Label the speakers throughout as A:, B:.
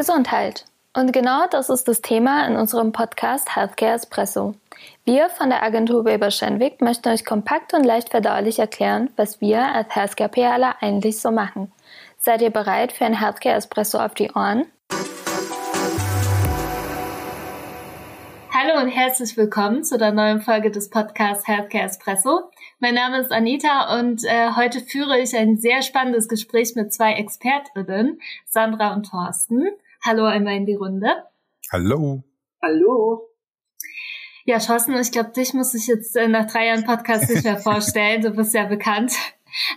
A: Gesundheit. Und genau das ist das Thema in unserem Podcast Healthcare Espresso. Wir von der Agentur Weber Schenwick möchten euch kompakt und leicht verdaulich erklären, was wir als Healthcare PRler eigentlich so machen. Seid ihr bereit für ein Healthcare Espresso auf die Ohren? Hallo und herzlich willkommen zu der neuen Folge des Podcasts Healthcare Espresso. Mein Name ist Anita und äh, heute führe ich ein sehr spannendes Gespräch mit zwei Expertinnen, Sandra und Thorsten. Hallo einmal in die Runde.
B: Hallo.
C: Hallo.
A: Ja, Thorsten, ich glaube, dich muss ich jetzt äh, nach drei Jahren Podcast nicht mehr vorstellen. Du bist ja bekannt.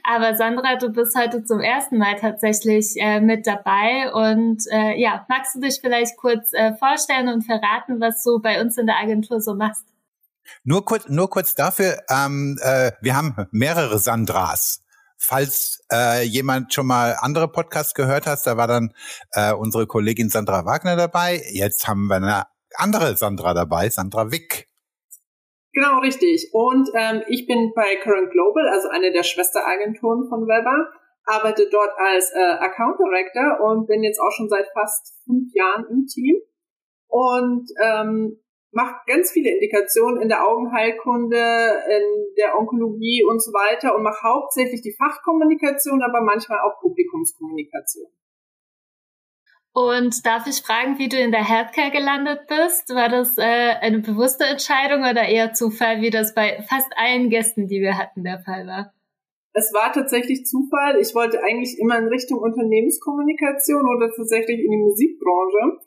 A: Aber Sandra, du bist heute zum ersten Mal tatsächlich äh, mit dabei und äh, ja, magst du dich vielleicht kurz äh, vorstellen und verraten, was du bei uns in der Agentur so machst?
B: Nur kurz, nur kurz dafür, ähm, äh, wir haben mehrere Sandras. Falls äh, jemand schon mal andere Podcasts gehört hat, da war dann äh, unsere Kollegin Sandra Wagner dabei. Jetzt haben wir eine andere Sandra dabei, Sandra Wick.
C: Genau, richtig. Und ähm, ich bin bei Current Global, also eine der Schwesteragenturen von Weber, arbeite dort als äh, Account Director und bin jetzt auch schon seit fast fünf Jahren im Team und ähm, mache ganz viele Indikationen in der Augenheilkunde, in der Onkologie und so weiter und mache hauptsächlich die Fachkommunikation, aber manchmal auch Publikumskommunikation.
A: Und darf ich fragen, wie du in der Healthcare gelandet bist? War das äh, eine bewusste Entscheidung oder eher Zufall, wie das bei fast allen Gästen, die wir hatten, der Fall war?
C: Es war tatsächlich Zufall. Ich wollte eigentlich immer in Richtung Unternehmenskommunikation oder tatsächlich in die Musikbranche.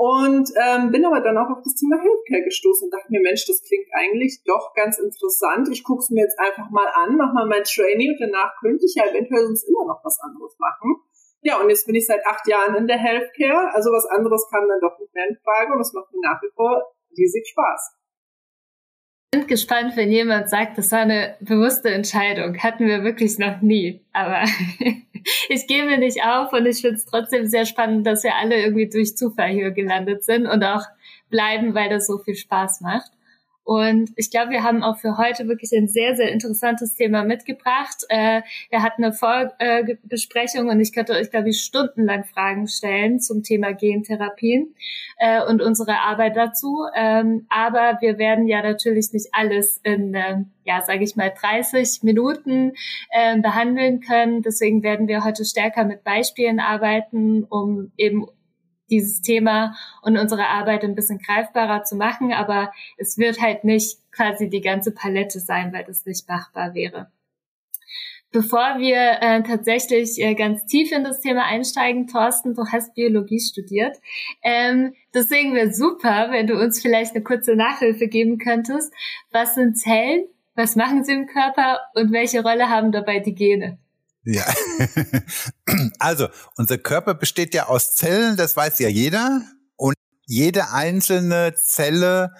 C: Und ähm, bin aber dann auch auf das Thema Healthcare gestoßen und dachte mir, Mensch, das klingt eigentlich doch ganz interessant. Ich gucke es mir jetzt einfach mal an, mache mal mein Training und danach könnte ich ja eventuell sonst immer noch was anderes machen. Ja, und jetzt bin ich seit acht Jahren in der Healthcare. Also was anderes kam dann doch nicht mehr in Frage und es macht mir nach wie vor riesig Spaß.
A: Ich bin gespannt, wenn jemand sagt, das war eine bewusste Entscheidung. Hatten wir wirklich noch nie. Aber ich gebe nicht auf und ich finde es trotzdem sehr spannend, dass wir alle irgendwie durch Zufall hier gelandet sind und auch bleiben, weil das so viel Spaß macht. Und ich glaube, wir haben auch für heute wirklich ein sehr, sehr interessantes Thema mitgebracht. Äh, wir hatten eine Vorbesprechung und ich könnte euch, glaube ich, stundenlang Fragen stellen zum Thema Gentherapien äh, und unsere Arbeit dazu. Ähm, aber wir werden ja natürlich nicht alles in, äh, ja, sage ich mal, 30 Minuten äh, behandeln können. Deswegen werden wir heute stärker mit Beispielen arbeiten, um eben dieses Thema und unsere Arbeit ein bisschen greifbarer zu machen, aber es wird halt nicht quasi die ganze Palette sein, weil das nicht machbar wäre. Bevor wir äh, tatsächlich äh, ganz tief in das Thema einsteigen, Thorsten, du hast Biologie studiert. Ähm, deswegen wäre super, wenn du uns vielleicht eine kurze Nachhilfe geben könntest. Was sind Zellen? Was machen sie im Körper? Und welche Rolle haben dabei die Gene?
B: Ja, also unser Körper besteht ja aus Zellen, das weiß ja jeder. Und jede einzelne Zelle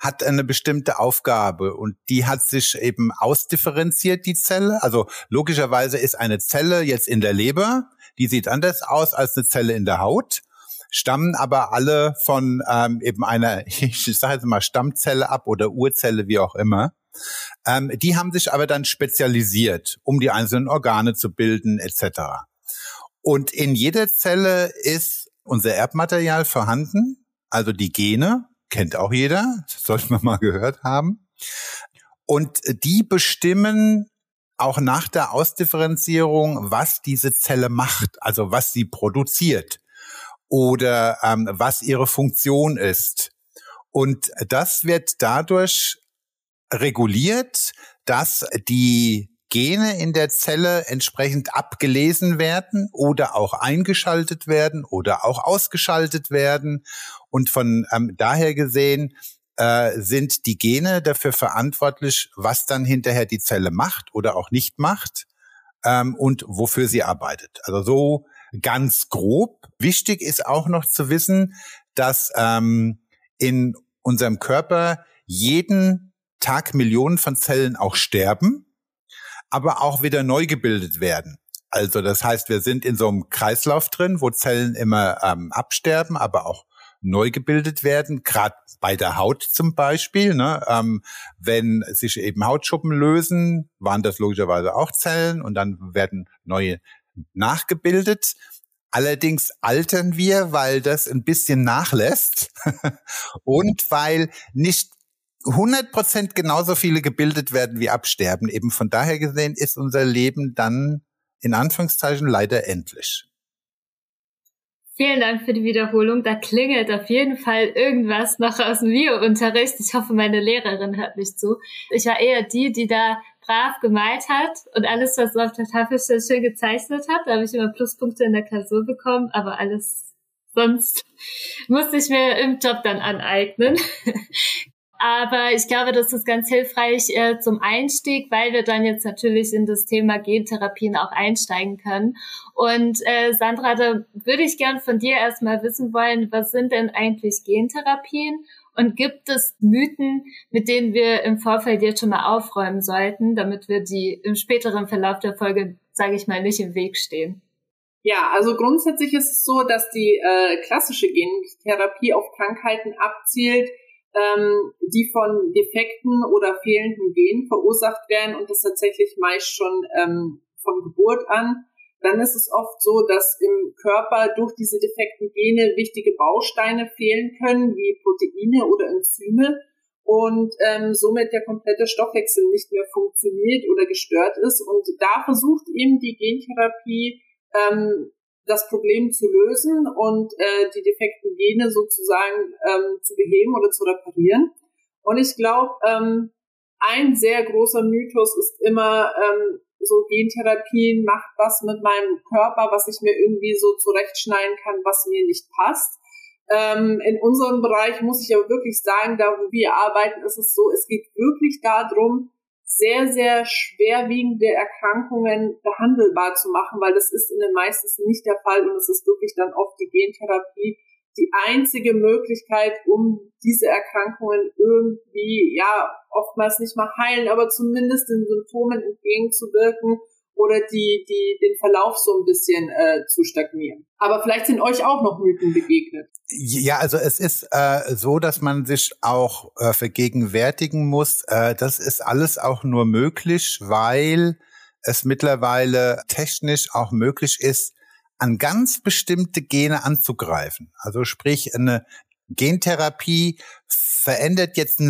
B: hat eine bestimmte Aufgabe und die hat sich eben ausdifferenziert, die Zelle. Also logischerweise ist eine Zelle jetzt in der Leber, die sieht anders aus als eine Zelle in der Haut, stammen aber alle von ähm, eben einer, ich sage jetzt mal Stammzelle ab oder Urzelle, wie auch immer. Ähm, die haben sich aber dann spezialisiert, um die einzelnen Organe zu bilden etc. Und in jeder Zelle ist unser Erbmaterial vorhanden, also die Gene, kennt auch jeder, sollte man mal gehört haben. Und die bestimmen auch nach der Ausdifferenzierung, was diese Zelle macht, also was sie produziert oder ähm, was ihre Funktion ist. Und das wird dadurch reguliert, dass die Gene in der Zelle entsprechend abgelesen werden oder auch eingeschaltet werden oder auch ausgeschaltet werden. Und von ähm, daher gesehen äh, sind die Gene dafür verantwortlich, was dann hinterher die Zelle macht oder auch nicht macht ähm, und wofür sie arbeitet. Also so ganz grob. Wichtig ist auch noch zu wissen, dass ähm, in unserem Körper jeden Tag Millionen von Zellen auch sterben, aber auch wieder neu gebildet werden. Also das heißt, wir sind in so einem Kreislauf drin, wo Zellen immer ähm, absterben, aber auch neu gebildet werden, gerade bei der Haut zum Beispiel. Ne? Ähm, wenn sich eben Hautschuppen lösen, waren das logischerweise auch Zellen und dann werden neue nachgebildet. Allerdings altern wir, weil das ein bisschen nachlässt und weil nicht 100 Prozent genauso viele gebildet werden wie absterben. Eben von daher gesehen ist unser Leben dann in Anführungszeichen leider endlich.
A: Vielen Dank für die Wiederholung. Da klingelt auf jeden Fall irgendwas noch aus dem Biounterricht. Ich hoffe, meine Lehrerin hört mich zu. Ich war eher die, die da brav gemalt hat und alles, was auf der Tafel schön gezeichnet hat. Da habe ich immer Pluspunkte in der Klausur bekommen, aber alles sonst musste ich mir im Job dann aneignen. Aber ich glaube, das ist ganz hilfreich äh, zum Einstieg, weil wir dann jetzt natürlich in das Thema Gentherapien auch einsteigen können. Und äh, Sandra, da würde ich gern von dir erstmal wissen wollen, was sind denn eigentlich Gentherapien? Und gibt es Mythen, mit denen wir im Vorfeld jetzt schon mal aufräumen sollten, damit wir die im späteren Verlauf der Folge, sage ich mal, nicht im Weg stehen?
C: Ja, also grundsätzlich ist es so, dass die äh, klassische Gentherapie auf Krankheiten abzielt, ähm, die von defekten oder fehlenden Genen verursacht werden und das tatsächlich meist schon ähm, von Geburt an, dann ist es oft so, dass im Körper durch diese defekten Gene wichtige Bausteine fehlen können, wie Proteine oder Enzyme und ähm, somit der komplette Stoffwechsel nicht mehr funktioniert oder gestört ist. Und da versucht eben die Gentherapie ähm, das Problem zu lösen und äh, die defekten Gene sozusagen ähm, zu beheben oder zu reparieren. Und ich glaube, ähm, ein sehr großer Mythos ist immer, ähm, so Gentherapien macht was mit meinem Körper, was ich mir irgendwie so zurechtschneiden kann, was mir nicht passt. Ähm, in unserem Bereich muss ich aber wirklich sagen, da wo wir arbeiten, ist es so, es geht wirklich darum, sehr, sehr schwerwiegende Erkrankungen behandelbar zu machen, weil das ist in den meisten nicht der Fall und es ist wirklich dann oft die Gentherapie die einzige Möglichkeit, um diese Erkrankungen irgendwie, ja, oftmals nicht mal heilen, aber zumindest den Symptomen entgegenzuwirken oder die, die, den Verlauf so ein bisschen äh, zu stagnieren. Aber vielleicht sind euch auch noch Mythen begegnet.
B: Ja, also es ist äh, so, dass man sich auch äh, vergegenwärtigen muss, äh, das ist alles auch nur möglich, weil es mittlerweile technisch auch möglich ist, an ganz bestimmte Gene anzugreifen. Also sprich, eine Gentherapie verändert jetzt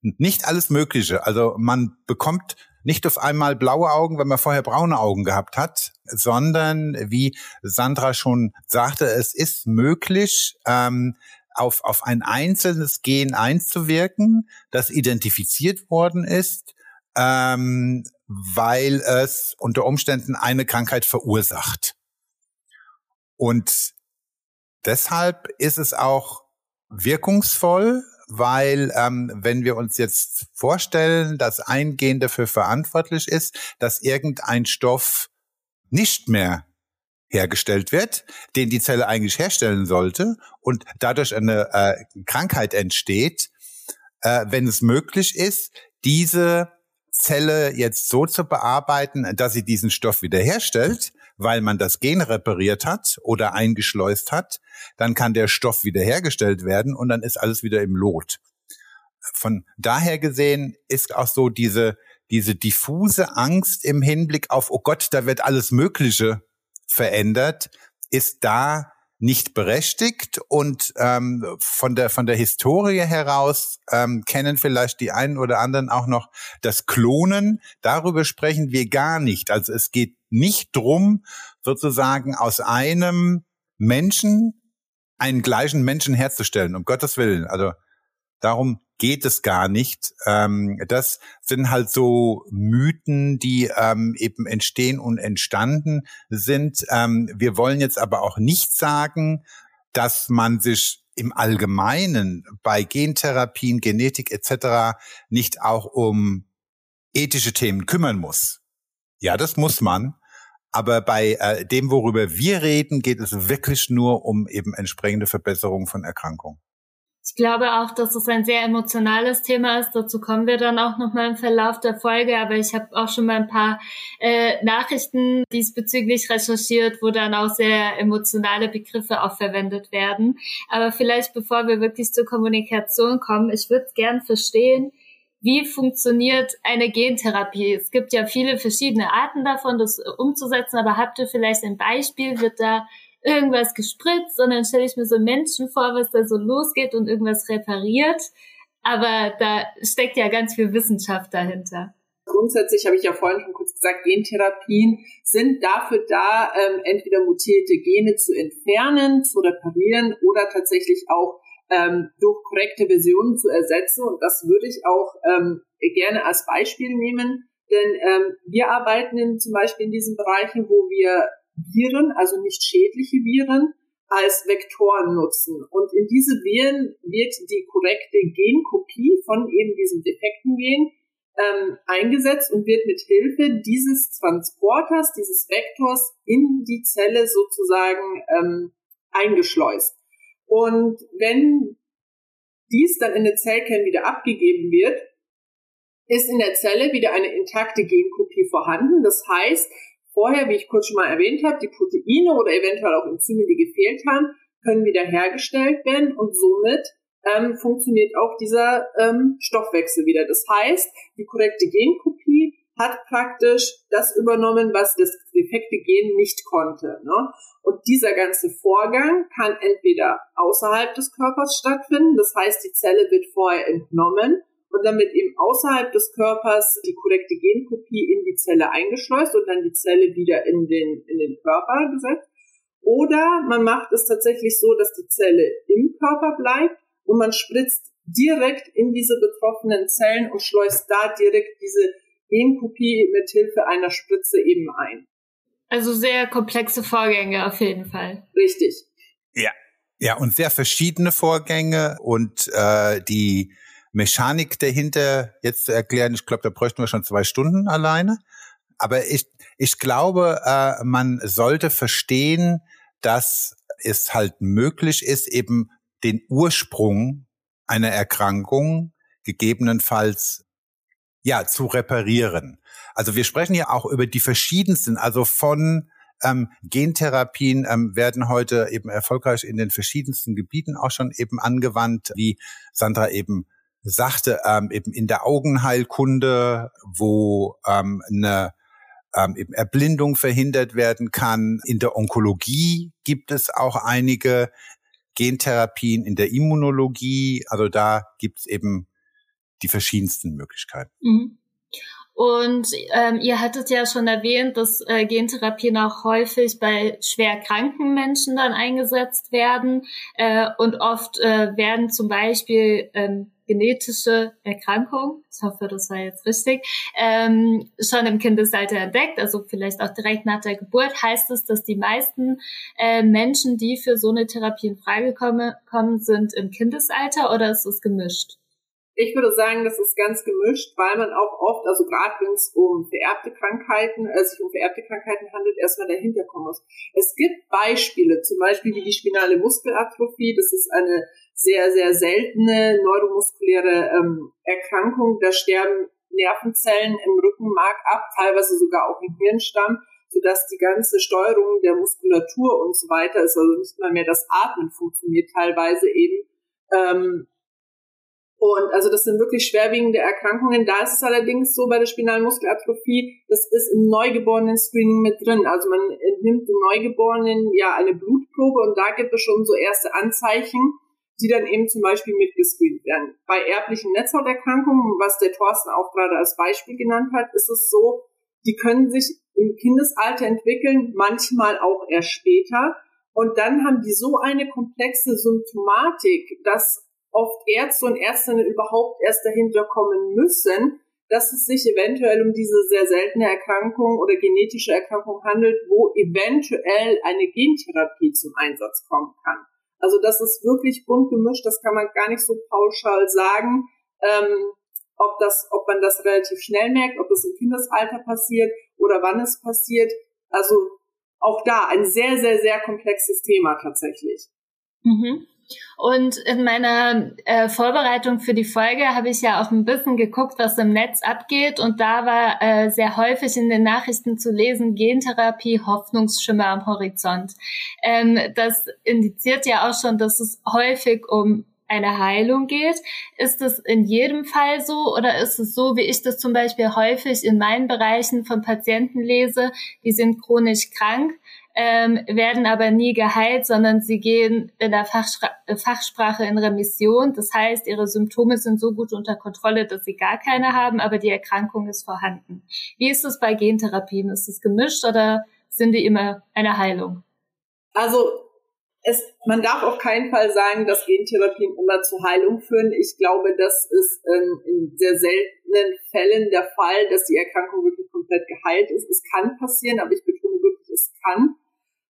B: nicht alles Mögliche. Also man bekommt nicht auf einmal blaue Augen, wenn man vorher braune Augen gehabt hat, sondern wie Sandra schon sagte, es ist möglich, ähm, auf, auf ein einzelnes Gen einzuwirken, das identifiziert worden ist, ähm, weil es unter Umständen eine Krankheit verursacht. Und deshalb ist es auch wirkungsvoll, weil ähm, wenn wir uns jetzt vorstellen, dass ein Gen dafür verantwortlich ist, dass irgendein Stoff nicht mehr hergestellt wird, den die Zelle eigentlich herstellen sollte und dadurch eine äh, Krankheit entsteht, äh, wenn es möglich ist, diese Zelle jetzt so zu bearbeiten, dass sie diesen Stoff wiederherstellt, weil man das Gen repariert hat oder eingeschleust hat, dann kann der Stoff wiederhergestellt werden und dann ist alles wieder im Lot. Von daher gesehen ist auch so diese, diese diffuse Angst im Hinblick auf, oh Gott, da wird alles Mögliche verändert, ist da nicht berechtigt und ähm, von der von der Historie heraus ähm, kennen vielleicht die einen oder anderen auch noch das Klonen. Darüber sprechen wir gar nicht. Also es geht nicht drum, sozusagen aus einem Menschen einen gleichen Menschen herzustellen, um Gottes Willen. Also darum geht es gar nicht. Ähm, das sind halt so Mythen, die ähm, eben entstehen und entstanden sind. Ähm, wir wollen jetzt aber auch nicht sagen, dass man sich im Allgemeinen bei Gentherapien, Genetik etc. nicht auch um ethische Themen kümmern muss. Ja, das muss man. Aber bei äh, dem, worüber wir reden, geht es wirklich nur um eben entsprechende Verbesserungen von Erkrankungen.
A: Ich glaube auch, dass es ein sehr emotionales Thema ist. Dazu kommen wir dann auch nochmal im Verlauf der Folge. Aber ich habe auch schon mal ein paar äh, Nachrichten diesbezüglich recherchiert, wo dann auch sehr emotionale Begriffe auch verwendet werden. Aber vielleicht bevor wir wirklich zur Kommunikation kommen, ich würde gern verstehen, wie funktioniert eine Gentherapie? Es gibt ja viele verschiedene Arten davon, das umzusetzen, aber habt ihr vielleicht ein Beispiel? Wird da irgendwas gespritzt, sondern stelle ich mir so Menschen vor, was da so losgeht und irgendwas repariert. Aber da steckt ja ganz viel Wissenschaft dahinter.
C: Grundsätzlich habe ich ja vorhin schon kurz gesagt, Gentherapien sind dafür da, ähm, entweder mutierte Gene zu entfernen, zu reparieren oder tatsächlich auch ähm, durch korrekte Versionen zu ersetzen. Und das würde ich auch ähm, gerne als Beispiel nehmen. Denn ähm, wir arbeiten in, zum Beispiel in diesen Bereichen, wo wir Viren, also nicht schädliche Viren, als Vektoren nutzen. Und in diese Viren wird die korrekte Genkopie von eben diesem defekten Gen ähm, eingesetzt und wird mit Hilfe dieses Transporters, dieses Vektors in die Zelle sozusagen ähm, eingeschleust. Und wenn dies dann in der Zellkern wieder abgegeben wird, ist in der Zelle wieder eine intakte Genkopie vorhanden. Das heißt, vorher, wie ich kurz schon mal erwähnt habe, die Proteine oder eventuell auch Enzyme, die gefehlt haben, können wieder hergestellt werden und somit ähm, funktioniert auch dieser ähm, Stoffwechsel wieder. Das heißt, die korrekte Genkopie hat praktisch das übernommen, was das defekte Gen nicht konnte. Ne? Und dieser ganze Vorgang kann entweder außerhalb des Körpers stattfinden, das heißt, die Zelle wird vorher entnommen und damit eben außerhalb des Körpers die korrekte Genkopie in die Zelle eingeschleust und dann die Zelle wieder in den, in den Körper gesetzt. Oder man macht es tatsächlich so, dass die Zelle im Körper bleibt und man spritzt direkt in diese betroffenen Zellen und schleust da direkt diese Genkopie mit Hilfe einer Spritze eben ein.
A: Also sehr komplexe Vorgänge auf jeden Fall.
C: Richtig.
B: Ja, ja und sehr verschiedene Vorgänge und äh, die Mechanik dahinter jetzt zu erklären, ich glaube, da bräuchten wir schon zwei Stunden alleine. Aber ich, ich glaube, äh, man sollte verstehen, dass es halt möglich ist, eben den Ursprung einer Erkrankung gegebenenfalls ja zu reparieren. Also wir sprechen ja auch über die verschiedensten, also von ähm, Gentherapien ähm, werden heute eben erfolgreich in den verschiedensten Gebieten auch schon eben angewandt, wie Sandra eben sagte, ähm, eben in der Augenheilkunde, wo ähm, eine ähm, eben Erblindung verhindert werden kann. In der Onkologie gibt es auch einige Gentherapien, in der Immunologie, also da gibt es eben die verschiedensten Möglichkeiten.
A: Mhm. Und ähm, ihr hattet ja schon erwähnt, dass äh, Gentherapien auch häufig bei schwer kranken Menschen dann eingesetzt werden. Äh, und oft äh, werden zum Beispiel ähm, genetische Erkrankungen, ich hoffe, das war jetzt richtig, ähm, schon im Kindesalter entdeckt, also vielleicht auch direkt nach der Geburt, heißt es, dass die meisten äh, Menschen, die für so eine Therapie in Frage kommen, kommen, sind im Kindesalter oder ist es gemischt?
C: Ich würde sagen, das ist ganz gemischt, weil man auch oft, also gerade wenn es um vererbte Krankheiten, äh, sich um vererbte Krankheiten handelt, erstmal dahinter kommen muss. Es gibt Beispiele, zum Beispiel wie die spinale Muskelatrophie, das ist eine sehr, sehr seltene neuromuskuläre ähm, Erkrankung. Da sterben Nervenzellen im Rückenmark ab, teilweise sogar auch im Hirnstamm, sodass die ganze Steuerung der Muskulatur und so weiter ist, also nicht mal mehr das Atmen funktioniert teilweise eben. Ähm, und also das sind wirklich schwerwiegende Erkrankungen. Da ist es allerdings so bei der spinalen Muskelatrophie, das ist im Neugeborenen-Screening mit drin. Also man nimmt dem Neugeborenen ja eine Blutprobe und da gibt es schon so erste Anzeichen, die dann eben zum Beispiel mitgescreent werden. Bei erblichen Netzhauterkrankungen, was der Thorsten auch gerade als Beispiel genannt hat, ist es so, die können sich im Kindesalter entwickeln, manchmal auch erst später. Und dann haben die so eine komplexe Symptomatik, dass oft Ärzte und Ärztinnen überhaupt erst dahinter kommen müssen, dass es sich eventuell um diese sehr seltene Erkrankung oder genetische Erkrankung handelt, wo eventuell eine Gentherapie zum Einsatz kommen kann. Also das ist wirklich bunt gemischt, das kann man gar nicht so pauschal sagen, ähm, ob, das, ob man das relativ schnell merkt, ob das im Kindesalter passiert oder wann es passiert. Also auch da ein sehr, sehr, sehr komplexes Thema tatsächlich.
A: Mhm. Und in meiner äh, Vorbereitung für die Folge habe ich ja auch ein bisschen geguckt, was im Netz abgeht. Und da war äh, sehr häufig in den Nachrichten zu lesen, Gentherapie, Hoffnungsschimmer am Horizont. Ähm, das indiziert ja auch schon, dass es häufig um eine Heilung geht. Ist es in jedem Fall so oder ist es so, wie ich das zum Beispiel häufig in meinen Bereichen von Patienten lese, die sind chronisch krank, ähm, werden aber nie geheilt, sondern sie gehen in der Fachspra Fachsprache in Remission. Das heißt, ihre Symptome sind so gut unter Kontrolle, dass sie gar keine haben, aber die Erkrankung ist vorhanden. Wie ist es bei Gentherapien? Ist es gemischt oder sind die immer eine Heilung?
C: Also es, man darf auf keinen Fall sagen, dass Gentherapien immer zur Heilung führen. Ich glaube, das ist in, in sehr seltenen Fällen der Fall, dass die Erkrankung wirklich komplett geheilt ist. Es kann passieren, aber ich betone wirklich, es kann.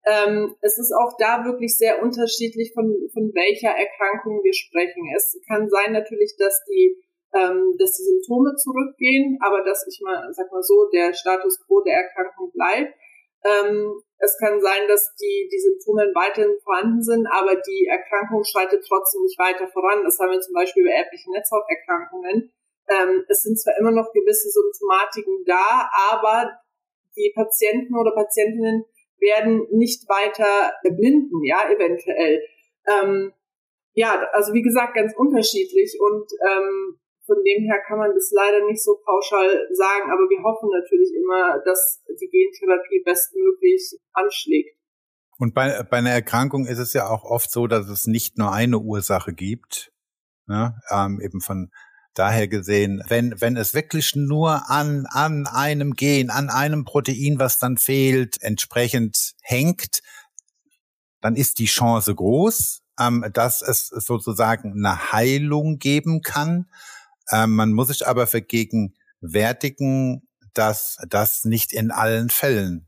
C: Ähm, es ist auch da wirklich sehr unterschiedlich, von, von welcher Erkrankung wir sprechen. Es kann sein natürlich, dass die, ähm, dass die Symptome zurückgehen, aber dass ich mal, sag mal so, der Status quo der Erkrankung bleibt. Ähm, es kann sein, dass die, die Symptome weiterhin vorhanden sind, aber die Erkrankung schreitet trotzdem nicht weiter voran. Das haben wir zum Beispiel bei erblichen Netzhauterkrankungen. Ähm, es sind zwar immer noch gewisse Symptomatiken da, aber die Patienten oder Patientinnen werden nicht weiter erblinden, ja, eventuell. Ähm, ja, also wie gesagt, ganz unterschiedlich und ähm, von dem her kann man das leider nicht so pauschal sagen, aber wir hoffen natürlich immer, dass die Gentherapie bestmöglich anschlägt.
B: Und bei, bei einer Erkrankung ist es ja auch oft so, dass es nicht nur eine Ursache gibt, ne? ähm, eben von daher gesehen, wenn, wenn es wirklich nur an, an einem Gen, an einem Protein, was dann fehlt, entsprechend hängt, dann ist die Chance groß, ähm, dass es sozusagen eine Heilung geben kann. Ähm, man muss sich aber vergegenwärtigen, dass das nicht in allen Fällen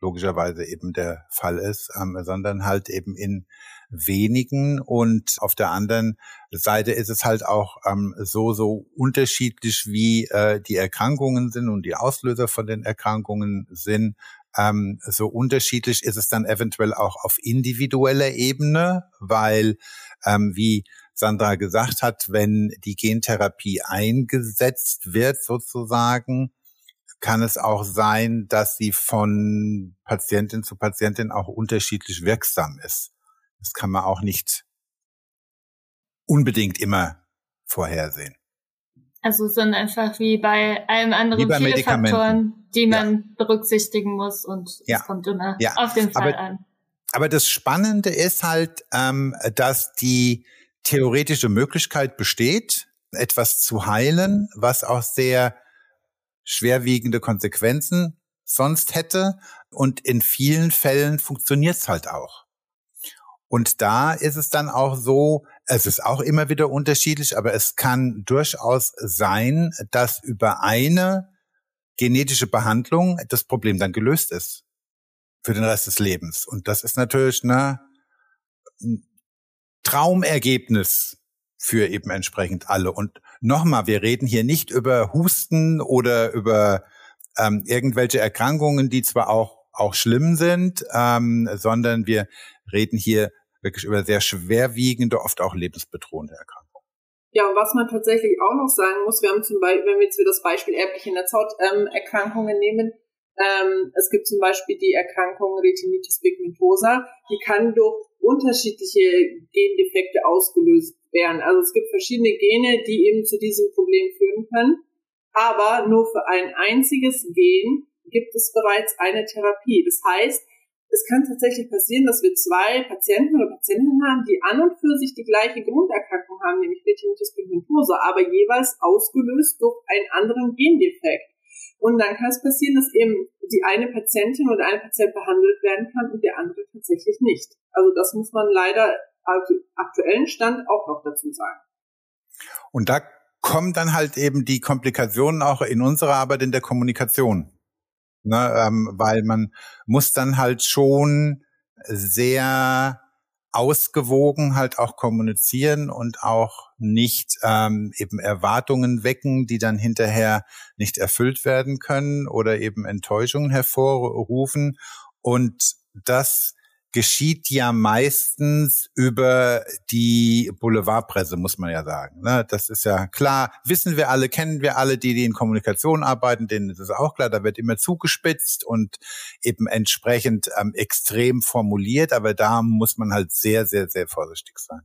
B: logischerweise eben der Fall ist, ähm, sondern halt eben in wenigen. Und auf der anderen Seite ist es halt auch ähm, so, so unterschiedlich, wie äh, die Erkrankungen sind und die Auslöser von den Erkrankungen sind. Ähm, so unterschiedlich ist es dann eventuell auch auf individueller Ebene, weil ähm, wie Sandra gesagt hat, wenn die Gentherapie eingesetzt wird sozusagen, kann es auch sein, dass sie von Patientin zu Patientin auch unterschiedlich wirksam ist. Das kann man auch nicht unbedingt immer vorhersehen.
A: Also sind einfach wie bei allem anderen viele Faktoren, die man ja. berücksichtigen muss und ja. es kommt immer ja. auf den Fall
B: aber,
A: an.
B: Aber das Spannende ist halt, ähm, dass die theoretische Möglichkeit besteht, etwas zu heilen, was auch sehr schwerwiegende Konsequenzen sonst hätte. Und in vielen Fällen funktioniert es halt auch. Und da ist es dann auch so, es ist auch immer wieder unterschiedlich, aber es kann durchaus sein, dass über eine genetische Behandlung das Problem dann gelöst ist für den Rest des Lebens. Und das ist natürlich eine Traumergebnis für eben entsprechend alle. Und nochmal, wir reden hier nicht über Husten oder über ähm, irgendwelche Erkrankungen, die zwar auch auch schlimm sind, ähm, sondern wir reden hier wirklich über sehr schwerwiegende, oft auch lebensbedrohende Erkrankungen.
C: Ja, und was man tatsächlich auch noch sagen muss, wir haben zum Beispiel, wenn wir jetzt wieder das Beispiel erbliche Netzhauterkrankungen ähm, nehmen, ähm, es gibt zum Beispiel die Erkrankung Retinitis pigmentosa, die kann durch unterschiedliche Gendefekte ausgelöst werden. Also es gibt verschiedene Gene, die eben zu diesem Problem führen können. Aber nur für ein einziges Gen gibt es bereits eine Therapie. Das heißt, es kann tatsächlich passieren, dass wir zwei Patienten oder Patientinnen haben, die an und für sich die gleiche Grunderkrankung haben, nämlich Retinitis pigmentosa, aber jeweils ausgelöst durch einen anderen Gendefekt. Und dann kann es passieren, dass eben die eine Patientin oder ein Patient behandelt werden kann und der andere tatsächlich nicht. Also das muss man leider aktuellen Stand auch noch dazu sagen.
B: Und da kommen dann halt eben die Komplikationen auch in unserer Arbeit in der Kommunikation. Ne, ähm, weil man muss dann halt schon sehr ausgewogen halt auch kommunizieren und auch nicht ähm, eben Erwartungen wecken, die dann hinterher nicht erfüllt werden können oder eben Enttäuschungen hervorrufen. Und das geschieht ja meistens über die Boulevardpresse, muss man ja sagen. Ne? Das ist ja klar, wissen wir alle, kennen wir alle, die, die in Kommunikation arbeiten, denen ist es auch klar, da wird immer zugespitzt und eben entsprechend ähm, extrem formuliert, aber da muss man halt sehr, sehr, sehr vorsichtig sein.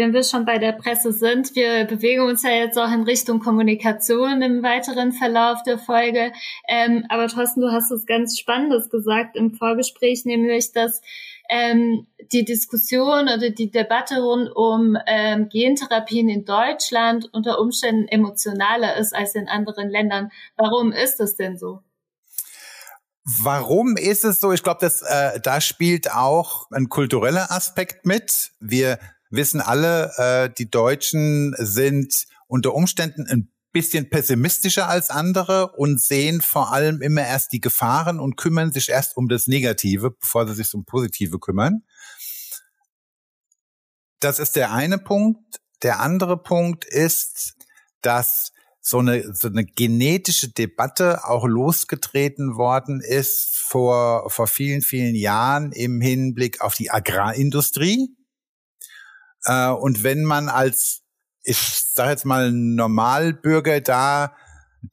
A: Wenn wir schon bei der Presse sind, wir bewegen uns ja jetzt auch in Richtung Kommunikation im weiteren Verlauf der Folge. Ähm, aber Thorsten, du hast was ganz Spannendes gesagt im Vorgespräch, nämlich, dass ähm, die Diskussion oder die Debatte rund um ähm, Gentherapien in Deutschland unter Umständen emotionaler ist als in anderen Ländern. Warum ist das denn so?
B: Warum ist es so? Ich glaube, dass äh, da spielt auch ein kultureller Aspekt mit. Wir wissen alle, äh, die Deutschen sind unter Umständen ein bisschen pessimistischer als andere und sehen vor allem immer erst die Gefahren und kümmern sich erst um das Negative, bevor sie sich um Positive kümmern. Das ist der eine Punkt. Der andere Punkt ist, dass so eine, so eine genetische Debatte auch losgetreten worden ist vor, vor vielen, vielen Jahren im Hinblick auf die Agrarindustrie. Äh, und wenn man als, ich sage jetzt mal, Normalbürger da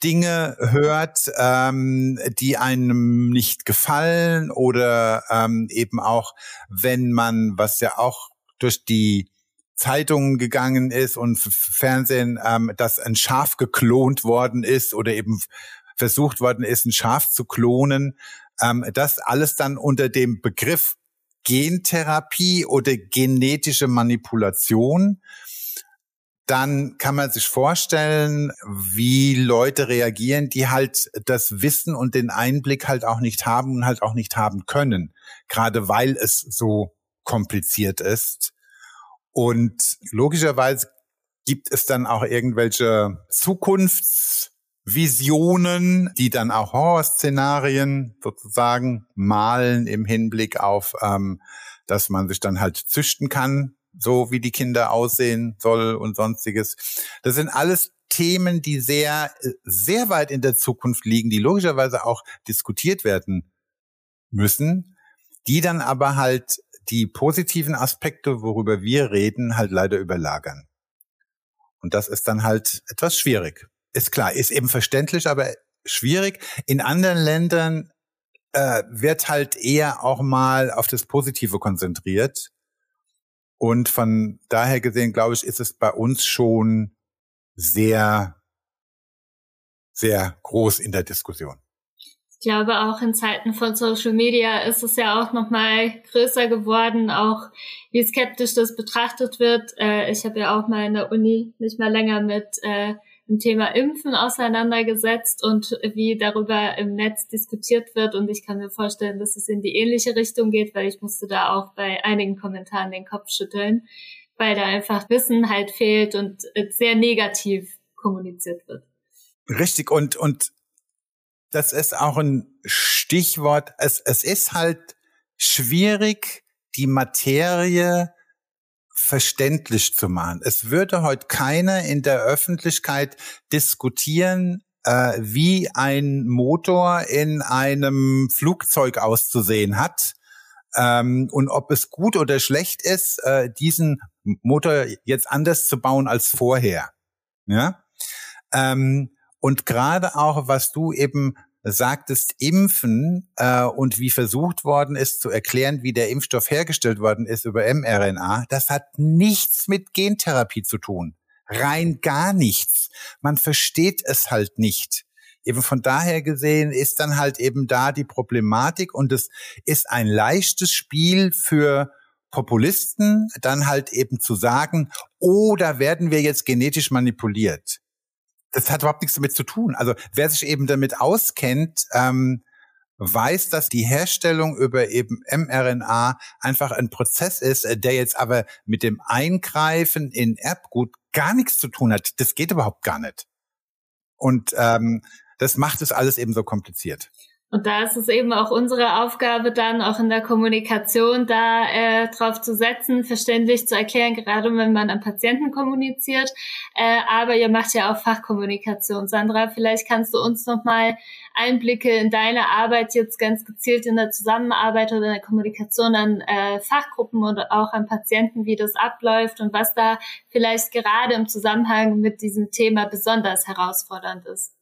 B: Dinge hört, ähm, die einem nicht gefallen oder ähm, eben auch, wenn man, was ja auch durch die Zeitungen gegangen ist und Fernsehen, ähm, dass ein Schaf geklont worden ist oder eben versucht worden ist, ein Schaf zu klonen. Ähm, das alles dann unter dem Begriff Gentherapie oder genetische Manipulation. Dann kann man sich vorstellen, wie Leute reagieren, die halt das Wissen und den Einblick halt auch nicht haben und halt auch nicht haben können. Gerade weil es so kompliziert ist. Und logischerweise gibt es dann auch irgendwelche Zukunftsvisionen, die dann auch Horrorszenarien sozusagen malen im Hinblick auf, ähm, dass man sich dann halt züchten kann, so wie die Kinder aussehen soll und sonstiges. Das sind alles Themen, die sehr, sehr weit in der Zukunft liegen, die logischerweise auch diskutiert werden müssen, die dann aber halt die positiven Aspekte, worüber wir reden, halt leider überlagern. Und das ist dann halt etwas schwierig. Ist klar, ist eben verständlich, aber schwierig. In anderen Ländern äh, wird halt eher auch mal auf das Positive konzentriert. Und von daher gesehen, glaube ich, ist es bei uns schon sehr, sehr groß in der Diskussion.
A: Ich glaube, auch in Zeiten von Social Media ist es ja auch noch mal größer geworden, auch wie skeptisch das betrachtet wird. Äh, ich habe ja auch mal in der Uni nicht mal länger mit äh, dem Thema Impfen auseinandergesetzt und wie darüber im Netz diskutiert wird. Und ich kann mir vorstellen, dass es in die ähnliche Richtung geht, weil ich musste da auch bei einigen Kommentaren den Kopf schütteln, weil da einfach Wissen halt fehlt und sehr negativ kommuniziert wird.
B: Richtig. Und, und das ist auch ein Stichwort. Es, es ist halt schwierig, die Materie verständlich zu machen. Es würde heute keiner in der Öffentlichkeit diskutieren, äh, wie ein Motor in einem Flugzeug auszusehen hat ähm, und ob es gut oder schlecht ist, äh, diesen Motor jetzt anders zu bauen als vorher. Ja. Ähm, und gerade auch, was du eben sagtest, Impfen äh, und wie versucht worden ist zu erklären, wie der Impfstoff hergestellt worden ist über mRNA, das hat nichts mit Gentherapie zu tun. Rein gar nichts. Man versteht es halt nicht. Eben von daher gesehen ist dann halt eben da die Problematik und es ist ein leichtes Spiel für Populisten, dann halt eben zu sagen, oh, da werden wir jetzt genetisch manipuliert das hat überhaupt nichts damit zu tun. Also wer sich eben damit auskennt, ähm, weiß, dass die Herstellung über eben mRNA einfach ein Prozess ist, äh, der jetzt aber mit dem Eingreifen in Erbgut gar nichts zu tun hat. Das geht überhaupt gar nicht. Und ähm, das macht es alles eben so kompliziert.
A: Und da ist es eben auch unsere Aufgabe, dann auch in der Kommunikation da äh, drauf zu setzen, verständlich zu erklären, gerade wenn man an Patienten kommuniziert. Äh, aber ihr macht ja auch Fachkommunikation. Sandra, vielleicht kannst du uns nochmal Einblicke in deine Arbeit jetzt ganz gezielt in der Zusammenarbeit oder in der Kommunikation an äh, Fachgruppen oder auch an Patienten, wie das abläuft und was da vielleicht gerade im Zusammenhang mit diesem Thema besonders herausfordernd ist.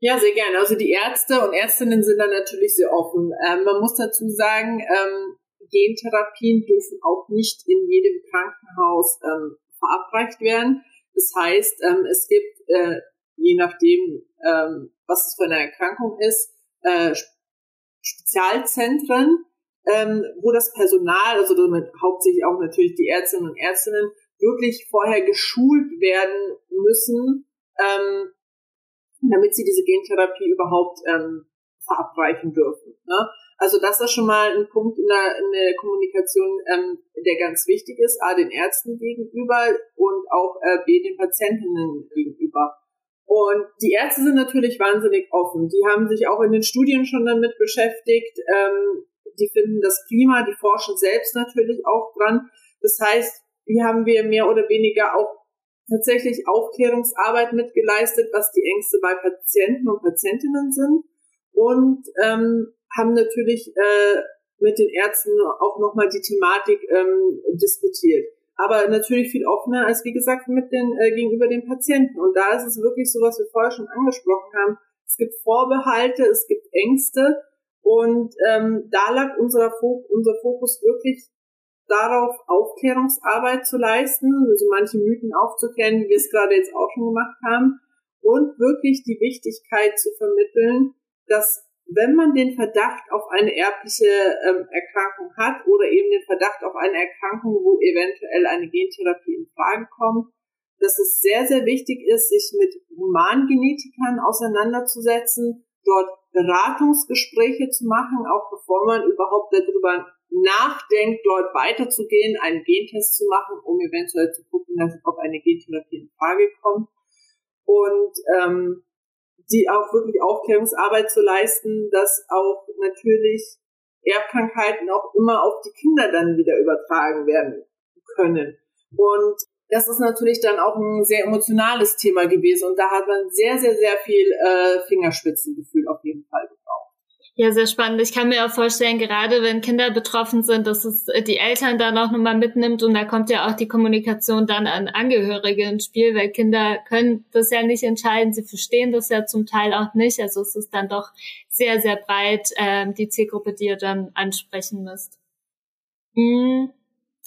C: Ja, sehr gerne. Also die Ärzte und Ärztinnen sind da natürlich sehr offen. Ähm, man muss dazu sagen, ähm, Gentherapien dürfen auch nicht in jedem Krankenhaus ähm, verabreicht werden. Das heißt, ähm, es gibt, äh, je nachdem, ähm, was es für eine Erkrankung ist, äh, Spezialzentren, ähm, wo das Personal, also damit hauptsächlich auch natürlich die Ärztinnen und Ärztinnen, wirklich vorher geschult werden müssen, ähm, damit sie diese Gentherapie überhaupt ähm, verabreichen dürfen. Ne? Also das ist schon mal ein Punkt in der, in der Kommunikation, ähm, der ganz wichtig ist, a den Ärzten gegenüber und auch äh, b den Patientinnen gegenüber. Und die Ärzte sind natürlich wahnsinnig offen. Die haben sich auch in den Studien schon damit beschäftigt. Ähm, die finden das prima, die forschen selbst natürlich auch dran. Das heißt, hier haben wir mehr oder weniger auch tatsächlich Aufklärungsarbeit mitgeleistet, was die Ängste bei Patienten und Patientinnen sind und ähm, haben natürlich äh, mit den Ärzten auch nochmal die Thematik ähm, diskutiert. Aber natürlich viel offener als wie gesagt mit den äh, gegenüber den Patienten. Und da ist es wirklich so, was wir vorher schon angesprochen haben. Es gibt Vorbehalte, es gibt Ängste und ähm, da lag unser, unser Fokus wirklich darauf, Aufklärungsarbeit zu leisten, also manche Mythen aufzuklären, wie wir es gerade jetzt auch schon gemacht haben, und wirklich die Wichtigkeit zu vermitteln, dass wenn man den Verdacht auf eine erbliche ähm, Erkrankung hat oder eben den Verdacht auf eine Erkrankung, wo eventuell eine Gentherapie in Frage kommt, dass es sehr, sehr wichtig ist, sich mit Humangenetikern auseinanderzusetzen, dort Beratungsgespräche zu machen, auch bevor man überhaupt darüber nachdenkt, dort weiterzugehen, einen Gentest zu machen, um eventuell zu gucken, dass, ob eine Gentherapie in Frage kommt. Und ähm, die auch wirklich Aufklärungsarbeit zu leisten, dass auch natürlich Erbkrankheiten auch immer auf die Kinder dann wieder übertragen werden können. Und das ist natürlich dann auch ein sehr emotionales Thema gewesen und da hat man sehr, sehr, sehr viel äh, Fingerspitzengefühl auf jeden Fall gebraucht.
A: Ja, sehr spannend. Ich kann mir auch vorstellen, gerade wenn Kinder betroffen sind, dass es äh, die Eltern dann auch nochmal mitnimmt und da kommt ja auch die Kommunikation dann an Angehörige ins Spiel, weil Kinder können das ja nicht entscheiden, sie verstehen das ja zum Teil auch nicht. Also es ist dann doch sehr, sehr breit äh, die Zielgruppe, die ihr dann ansprechen müsst. Mhm.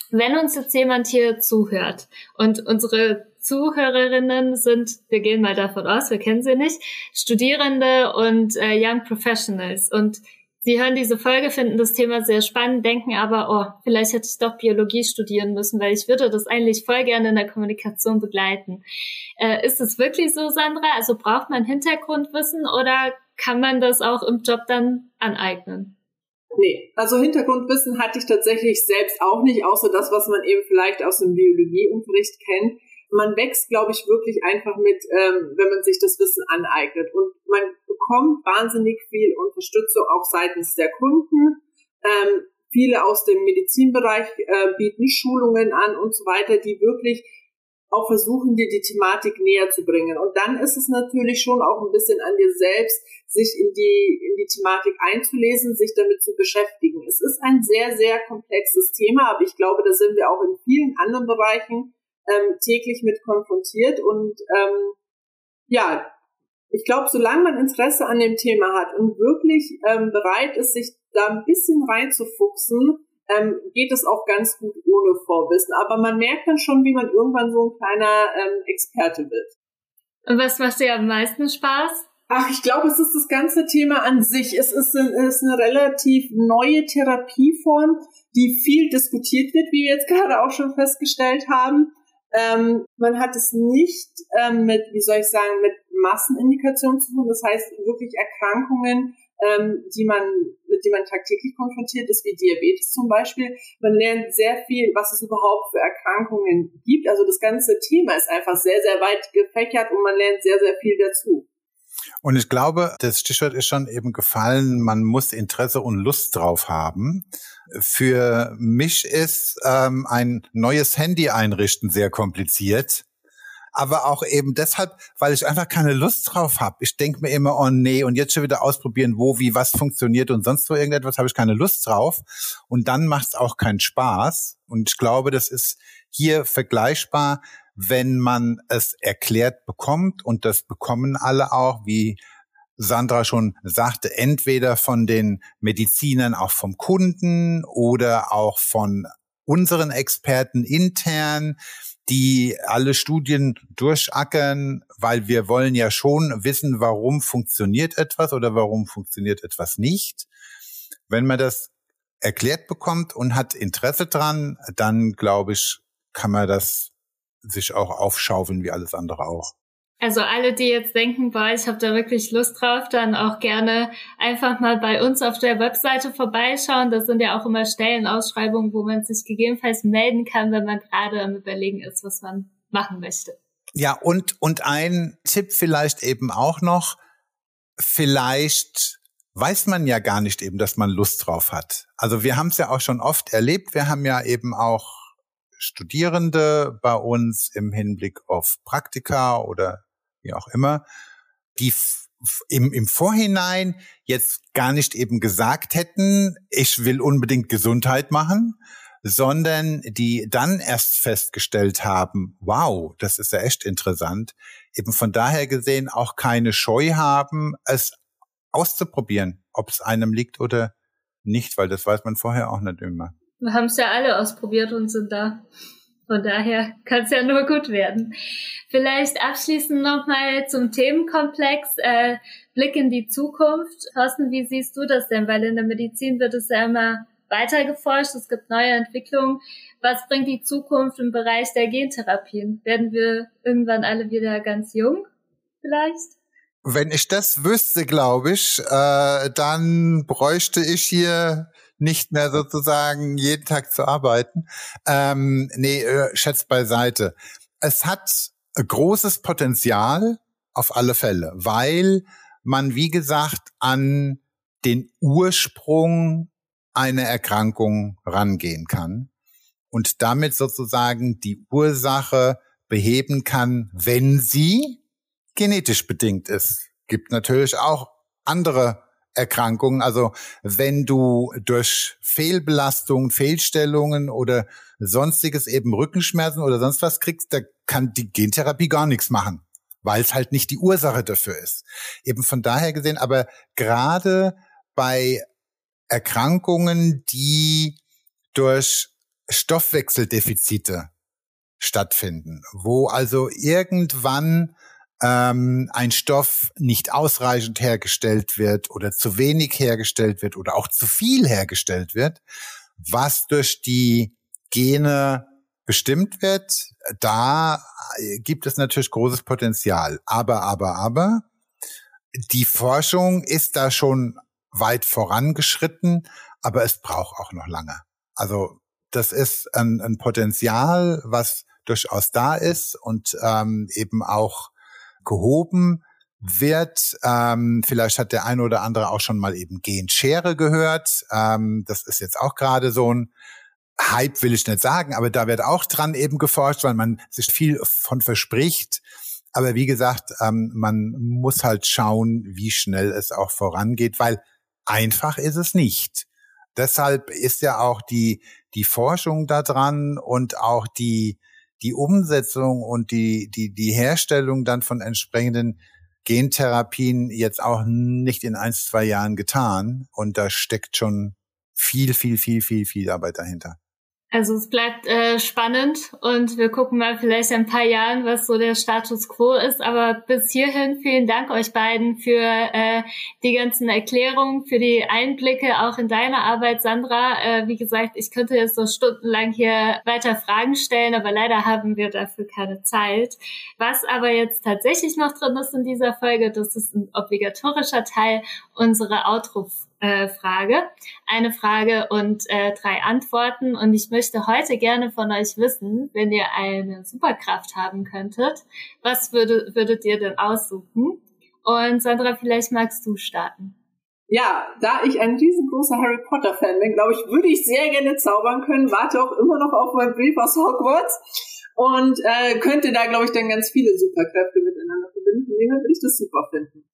A: Wenn uns jetzt jemand hier zuhört und unsere Zuhörerinnen sind, wir gehen mal davon aus, wir kennen sie nicht, Studierende und äh, Young Professionals. Und sie hören diese Folge, finden das Thema sehr spannend, denken aber, oh, vielleicht hätte ich doch Biologie studieren müssen, weil ich würde das eigentlich voll gerne in der Kommunikation begleiten. Äh, ist es wirklich so, Sandra? Also braucht man Hintergrundwissen oder kann man das auch im Job dann aneignen?
C: Nee, also Hintergrundwissen hatte ich tatsächlich selbst auch nicht, außer das, was man eben vielleicht aus dem Biologieunterricht kennt man wächst, glaube ich, wirklich einfach mit, ähm, wenn man sich das Wissen aneignet. Und man bekommt wahnsinnig viel Unterstützung auch seitens der Kunden. Ähm, viele aus dem Medizinbereich äh, bieten Schulungen an und so weiter, die wirklich auch versuchen, dir die Thematik näher zu bringen. Und dann ist es natürlich schon auch ein bisschen an dir selbst, sich in die, in die Thematik einzulesen, sich damit zu beschäftigen. Es ist ein sehr, sehr komplexes Thema, aber ich glaube, da sind wir auch in vielen anderen Bereichen ähm, täglich mit konfrontiert. Und ähm, ja, ich glaube, solange man Interesse an dem Thema hat und wirklich ähm, bereit ist, sich da ein bisschen reinzufuchsen, ähm, geht es auch ganz gut ohne Vorwissen. Aber man merkt dann schon, wie man irgendwann so ein kleiner ähm, Experte wird.
A: Und was macht dir am meisten Spaß?
C: Ach, ich glaube, es ist das ganze Thema an sich. Es ist, eine, es ist eine relativ neue Therapieform, die viel diskutiert wird, wie wir jetzt gerade auch schon festgestellt haben. Ähm, man hat es nicht ähm, mit, wie soll ich sagen, mit Massenindikationen zu tun. Das heißt wirklich Erkrankungen, ähm, die man, mit denen man tagtäglich konfrontiert ist, wie Diabetes zum Beispiel. Man lernt sehr viel, was es überhaupt für Erkrankungen gibt. Also das ganze Thema ist einfach sehr, sehr weit gefächert und man lernt sehr, sehr viel dazu.
B: Und ich glaube, das Stichwort ist schon eben gefallen, man muss Interesse und Lust drauf haben. Für mich ist ähm, ein neues Handy einrichten sehr kompliziert. Aber auch eben deshalb, weil ich einfach keine Lust drauf habe. Ich denke mir immer, oh nee, und jetzt schon wieder ausprobieren, wo, wie, was funktioniert und sonst wo irgendetwas, habe ich keine Lust drauf. Und dann macht es auch keinen Spaß. Und ich glaube, das ist hier vergleichbar wenn man es erklärt bekommt, und das bekommen alle auch, wie Sandra schon sagte, entweder von den Medizinern, auch vom Kunden oder auch von unseren Experten intern, die alle Studien durchackern, weil wir wollen ja schon wissen, warum funktioniert etwas oder warum funktioniert etwas nicht. Wenn man das erklärt bekommt und hat Interesse dran, dann glaube ich, kann man das sich auch aufschaufeln wie alles andere auch.
A: Also alle, die jetzt denken, boah, ich habe da wirklich Lust drauf, dann auch gerne einfach mal bei uns auf der Webseite vorbeischauen. Das sind ja auch immer Stellenausschreibungen, wo man sich gegebenenfalls melden kann, wenn man gerade am Überlegen ist, was man machen möchte.
B: Ja, und, und ein Tipp vielleicht eben auch noch, vielleicht weiß man ja gar nicht eben, dass man Lust drauf hat. Also wir haben es ja auch schon oft erlebt. Wir haben ja eben auch Studierende bei uns im Hinblick auf Praktika oder wie auch immer, die im, im Vorhinein jetzt gar nicht eben gesagt hätten, ich will unbedingt Gesundheit machen, sondern die dann erst festgestellt haben, wow, das ist ja echt interessant, eben von daher gesehen auch keine Scheu haben, es auszuprobieren, ob es einem liegt oder nicht, weil das weiß man vorher auch nicht immer.
A: Wir haben es ja alle ausprobiert und sind da. Von daher kann es ja nur gut werden. Vielleicht abschließend nochmal zum Themenkomplex äh, Blick in die Zukunft. Thorsten, wie siehst du das denn? Weil in der Medizin wird es ja immer weiter geforscht, es gibt neue Entwicklungen. Was bringt die Zukunft im Bereich der Gentherapien? Werden wir irgendwann alle wieder ganz jung vielleicht?
B: Wenn ich das wüsste, glaube ich, äh, dann bräuchte ich hier nicht mehr sozusagen jeden Tag zu arbeiten. Ähm, nee, äh, schätzt beiseite. Es hat großes Potenzial auf alle Fälle, weil man, wie gesagt, an den Ursprung einer Erkrankung rangehen kann und damit sozusagen die Ursache beheben kann, wenn sie genetisch bedingt ist. Gibt natürlich auch andere Erkrankungen. Also wenn du durch Fehlbelastung, Fehlstellungen oder sonstiges eben Rückenschmerzen oder sonst was kriegst, da kann die Gentherapie gar nichts machen, weil es halt nicht die Ursache dafür ist. Eben von daher gesehen, aber gerade bei Erkrankungen, die durch Stoffwechseldefizite stattfinden, wo also irgendwann ähm, ein Stoff nicht ausreichend hergestellt wird oder zu wenig hergestellt wird oder auch zu viel hergestellt wird, was durch die Gene bestimmt wird, da gibt es natürlich großes Potenzial. Aber, aber, aber, die Forschung ist da schon weit vorangeschritten, aber es braucht auch noch lange. Also das ist ein, ein Potenzial, was durchaus da ist und ähm, eben auch gehoben wird. Ähm, vielleicht hat der eine oder andere auch schon mal eben Genschere gehört. Ähm, das ist jetzt auch gerade so ein Hype, will ich nicht sagen, aber da wird auch dran eben geforscht, weil man sich viel von verspricht. Aber wie gesagt, ähm, man muss halt schauen, wie schnell es auch vorangeht, weil einfach ist es nicht. Deshalb ist ja auch die, die Forschung da dran und auch die, die Umsetzung und die, die, die Herstellung dann von entsprechenden Gentherapien jetzt auch nicht in ein, zwei Jahren getan. Und da steckt schon viel, viel, viel, viel, viel Arbeit dahinter.
A: Also es bleibt äh, spannend und wir gucken mal vielleicht in ein paar Jahren, was so der Status quo ist. Aber bis hierhin vielen Dank euch beiden für äh, die ganzen Erklärungen, für die Einblicke auch in deine Arbeit, Sandra. Äh, wie gesagt, ich könnte jetzt so stundenlang hier weiter Fragen stellen, aber leider haben wir dafür keine Zeit. Was aber jetzt tatsächlich noch drin ist in dieser Folge, das ist ein obligatorischer Teil unserer Outro äh, Frage. Eine Frage und äh, drei Antworten. Und ich möchte heute gerne von euch wissen, wenn ihr eine Superkraft haben könntet, was würde, würdet ihr denn aussuchen? Und Sandra, vielleicht magst du starten.
C: Ja, da ich ein riesengroßer Harry Potter Fan bin, glaube ich, würde ich sehr gerne zaubern können, warte auch immer noch auf meinen Brief aus Hogwarts und äh, könnte da, glaube ich, dann ganz viele Superkräfte miteinander verbinden. Von dem würde ich das super finden.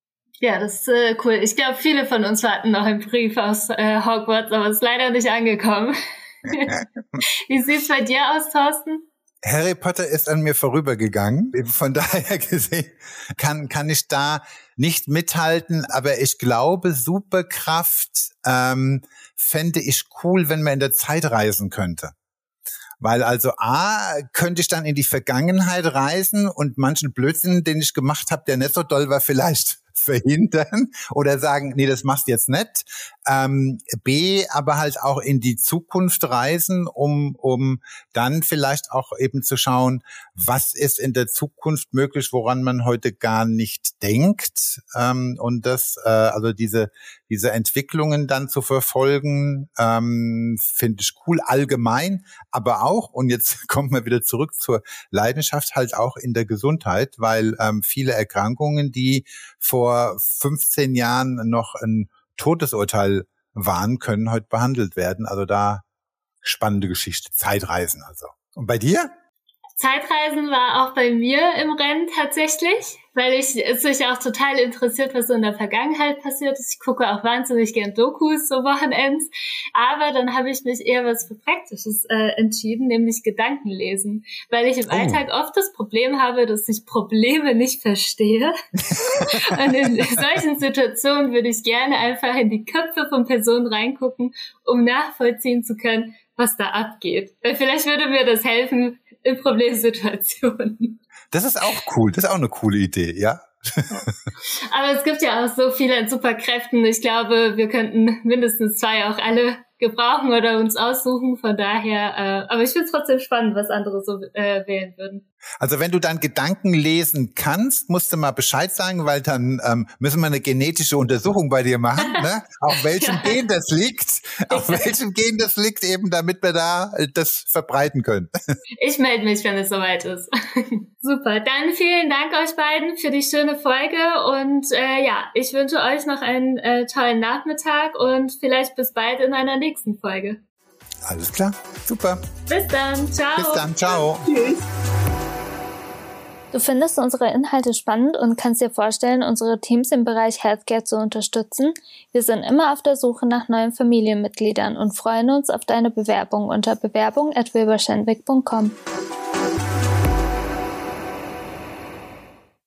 A: Ja, das ist äh, cool. Ich glaube, viele von uns warten noch einen Brief aus äh, Hogwarts, aber es ist leider nicht angekommen. Wie sieht's bei dir aus, Thorsten?
B: Harry Potter ist an mir vorübergegangen. Von daher gesehen kann, kann ich da nicht mithalten, aber ich glaube, Superkraft ähm, fände ich cool, wenn man in der Zeit reisen könnte. Weil also A, könnte ich dann in die Vergangenheit reisen und manchen Blödsinn, den ich gemacht habe, der nicht so doll war, vielleicht verhindern oder sagen, nee, das machst jetzt nicht. Ähm, B, aber halt auch in die Zukunft reisen, um, um dann vielleicht auch eben zu schauen, was ist in der Zukunft möglich, woran man heute gar nicht denkt. Ähm, und das, äh, also diese, diese Entwicklungen dann zu verfolgen, ähm, finde ich cool allgemein, aber auch, und jetzt kommt man wieder zurück zur Leidenschaft, halt auch in der Gesundheit, weil ähm, viele Erkrankungen, die vor 15 Jahren noch ein Todesurteil waren, können heute behandelt werden. Also da spannende Geschichte. Zeitreisen also. Und bei dir?
A: Zeitreisen war auch bei mir im Rennen tatsächlich, weil ich es mich auch total interessiert, was so in der Vergangenheit passiert ist. Ich gucke auch wahnsinnig gern Dokus so Wochenends, aber dann habe ich mich eher was für Praktisches äh, entschieden, nämlich Gedankenlesen, weil ich im oh. Alltag oft das Problem habe, dass ich Probleme nicht verstehe. Und in solchen Situationen würde ich gerne einfach in die Köpfe von Personen reingucken, um nachvollziehen zu können, was da abgeht. Weil vielleicht würde mir das helfen, in Problemsituationen.
B: Das ist auch cool. Das ist auch eine coole Idee, ja.
A: Aber es gibt ja auch so viele Superkräften. Ich glaube, wir könnten mindestens zwei auch alle gebrauchen oder uns aussuchen. Von daher, äh, aber ich finde es trotzdem spannend, was andere so äh, wählen würden.
B: Also wenn du dann Gedanken lesen kannst, musst du mal Bescheid sagen, weil dann ähm, müssen wir eine genetische Untersuchung bei dir machen, ne? auf welchem ja. Gen das liegt, auf welchem Gen das liegt, eben damit wir da äh, das verbreiten können.
A: Ich melde mich, wenn es soweit ist. Super, dann vielen Dank euch beiden für die schöne Folge und äh, ja, ich wünsche euch noch einen äh, tollen Nachmittag und vielleicht bis bald in einer nächsten Folge.
B: Alles klar, super.
A: Bis dann, ciao.
B: Bis dann, ciao. Tschüss.
A: Du findest unsere Inhalte spannend und kannst dir vorstellen, unsere Teams im Bereich Healthcare zu unterstützen. Wir sind immer auf der Suche nach neuen Familienmitgliedern und freuen uns auf deine Bewerbung unter bewerbung@wilberschenwick.com.